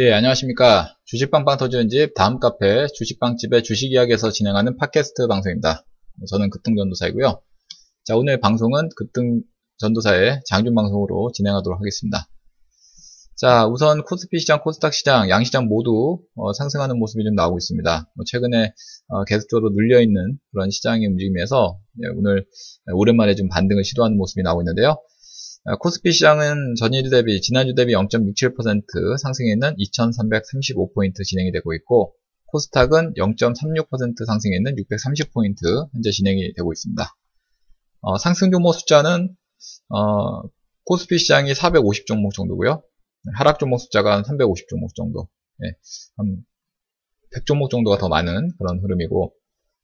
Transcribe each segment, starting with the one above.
예, 안녕하십니까. 주식빵빵 터지는 집, 다음 카페, 주식빵집의 주식 이야기에서 진행하는 팟캐스트 방송입니다. 저는 급등전도사이고요. 자, 오늘 방송은 급등전도사의 장준 방송으로 진행하도록 하겠습니다. 자, 우선 코스피 시장, 코스닥 시장, 양시장 모두 어, 상승하는 모습이 좀 나오고 있습니다. 뭐 최근에 어, 계속적으로 눌려 있는 그런 시장의 움직임에서 예, 오늘 오랜만에 좀 반등을 시도하는 모습이 나오고 있는데요. 아, 코스피 시장은 전일 대비, 지난주 대비 0.67% 상승했는 2335포인트 진행이 되고 있고, 코스닥은 0.36% 상승했는 630포인트 현재 진행이 되고 있습니다. 어, 상승 종목 숫자는 어, 코스피 시장이 450 종목 정도고요. 하락 종목 숫자가 한350 종목 정도. 예, 한 100 종목 정도가 더 많은 그런 흐름이고,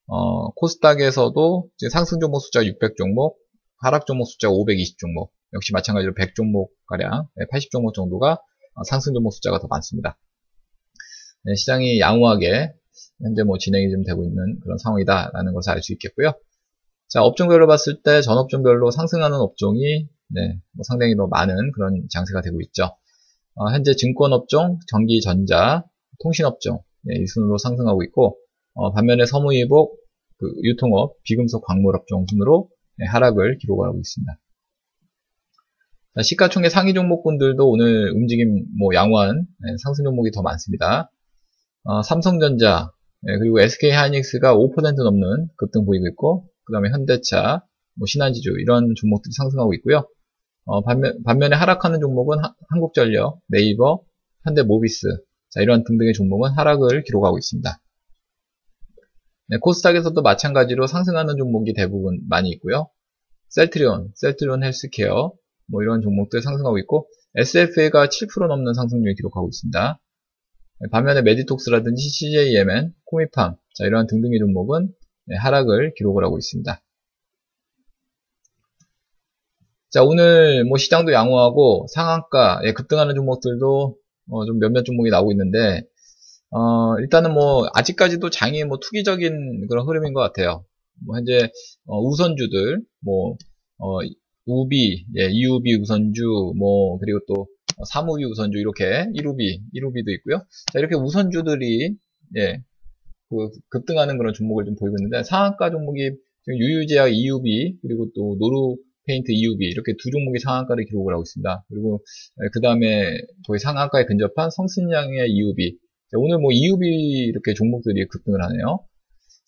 어, 코스닥에서도 상승 종목 숫자 600 종목, 하락 종목 숫자 520 종목, 역시 마찬가지로 100종목가량, 80종목 정도가 상승 종목 숫자가 더 많습니다. 네, 시장이 양호하게 현재 뭐 진행이 좀 되고 있는 그런 상황이다라는 것을 알 수 있겠고요. 자, 업종별로 봤을 때 전업종별로 상승하는 업종이 네, 뭐 상당히 더 많은 그런 장세가 되고 있죠. 어, 현재 증권업종, 전기전자, 통신업종 네, 이 순으로 상승하고 있고 어, 반면에 서무이복, 그 유통업, 비금속 광물업종 순으로 네, 하락을 기록하고 있습니다. 시가총액 상위 종목군들도 오늘 움직임 뭐 양호한 네, 상승 종목이 더 많습니다. 어, 삼성전자 네, 그리고 SK하이닉스가 5% 넘는 급등 보이고 있고 그 다음에 현대차, 뭐 신한지주 이런 종목들이 상승하고 있고요. 어, 반면, 반면에 하락하는 종목은 하, 한국전력, 네이버, 현대모비스 자, 이런 등등의 종목은 하락을 기록하고 있습니다. 네, 코스닥에서도 마찬가지로 상승하는 종목이 대부분 많이 있고요. 셀트리온, 셀트리온 헬스케어, 뭐 이런 종목들 상승하고 있고 SFA가 7% 넘는 상승률을 기록하고 있습니다. 반면에 메디톡스라든지 CJEMN, 코미팜 자 이러한 등등의 종목은 네, 하락을 기록을 하고 있습니다. 자 오늘 뭐 시장도 양호하고 상한가 예, 급등하는 종목들도 어, 좀 몇몇 종목이 나오고 있는데 어, 일단은 뭐 아직까지도 장이 뭐 투기적인 그런 흐름인 것 같아요. 뭐 현재 어, 우선주들 뭐 어, 우비, 예, 2우비 우선주, 뭐, 그리고 또, 3우비 우선주, 이렇게, 1우비, 1우비도 있고요. 자, 이렇게 우선주들이, 예, 그, 급등하는 그런 종목을 좀 보이고 있는데, 상한가 종목이, 유유제약 2우비, 그리고 또, 노루 페인트 2우비, 이렇게 두 종목이 상한가를 기록을 하고 있습니다. 그리고, 예, 그 다음에, 거의 상한가에 근접한 성신양의 2우비. 오늘 뭐 2우비 이렇게 종목들이 급등을 하네요.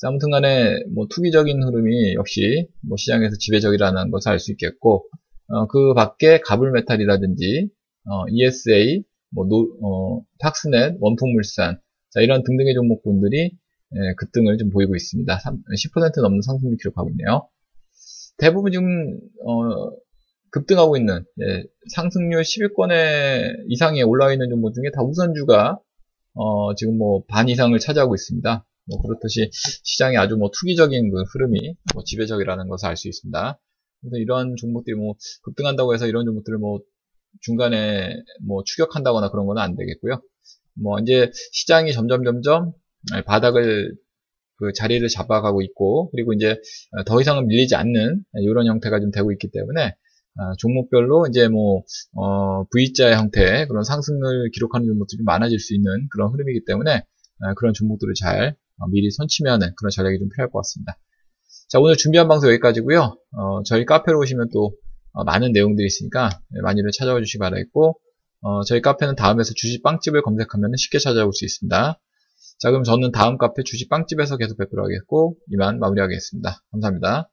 아무튼 간에 뭐 투기적인 흐름이 역시 뭐 시장에서 지배적이라는 것을 알 수 있겠고 어, 그 밖에 가불메탈이라든지 어, ESA, 뭐 노, 어, 탁스넷, 원통물산 자, 이런 등등의 종목군들이 예, 급등을 좀 보이고 있습니다. 10% 넘는 상승률 기록하고 있네요. 대부분 지금 어, 급등하고 있는 예, 상승률 10위권에 이상에 올라와 있는 종목 중에 다 우선주가 어, 지금 뭐 반 이상을 차지하고 있습니다. 뭐 그렇듯이 시장이 아주 뭐 투기적인 그 흐름이 뭐 지배적이라는 것을 알 수 있습니다. 그래서 이런 종목들이 뭐 급등한다고 해서 이런 종목들을 뭐 중간에 뭐 추격한다거나 그런 거는 안 되겠고요. 뭐 이제 시장이 점점 점점 바닥을 그 자리를 잡아가고 있고 그리고 이제 더 이상은 밀리지 않는 이런 형태가 좀 되고 있기 때문에 아, 종목별로 이제 뭐 어, V자 형태의 그런 상승을 기록하는 종목들이 많아질 수 있는 그런 흐름이기 때문에 아, 그런 종목들을 잘 어, 미리 선취하는 그런 전략이 좀 필요할 것 같습니다. 자, 오늘 준비한 방송 여기까지고요. 어, 저희 카페로 오시면 또 어, 많은 내용들이 있으니까 네, 많이들 찾아와 주시기 바라겠고 어, 저희 카페는 다음에서 주식 빵집을 검색하면 쉽게 찾아올 수 있습니다. 자, 그럼 저는 다음 카페 주식 빵집에서 계속 뵙도록 하겠고 이만 마무리하겠습니다. 감사합니다.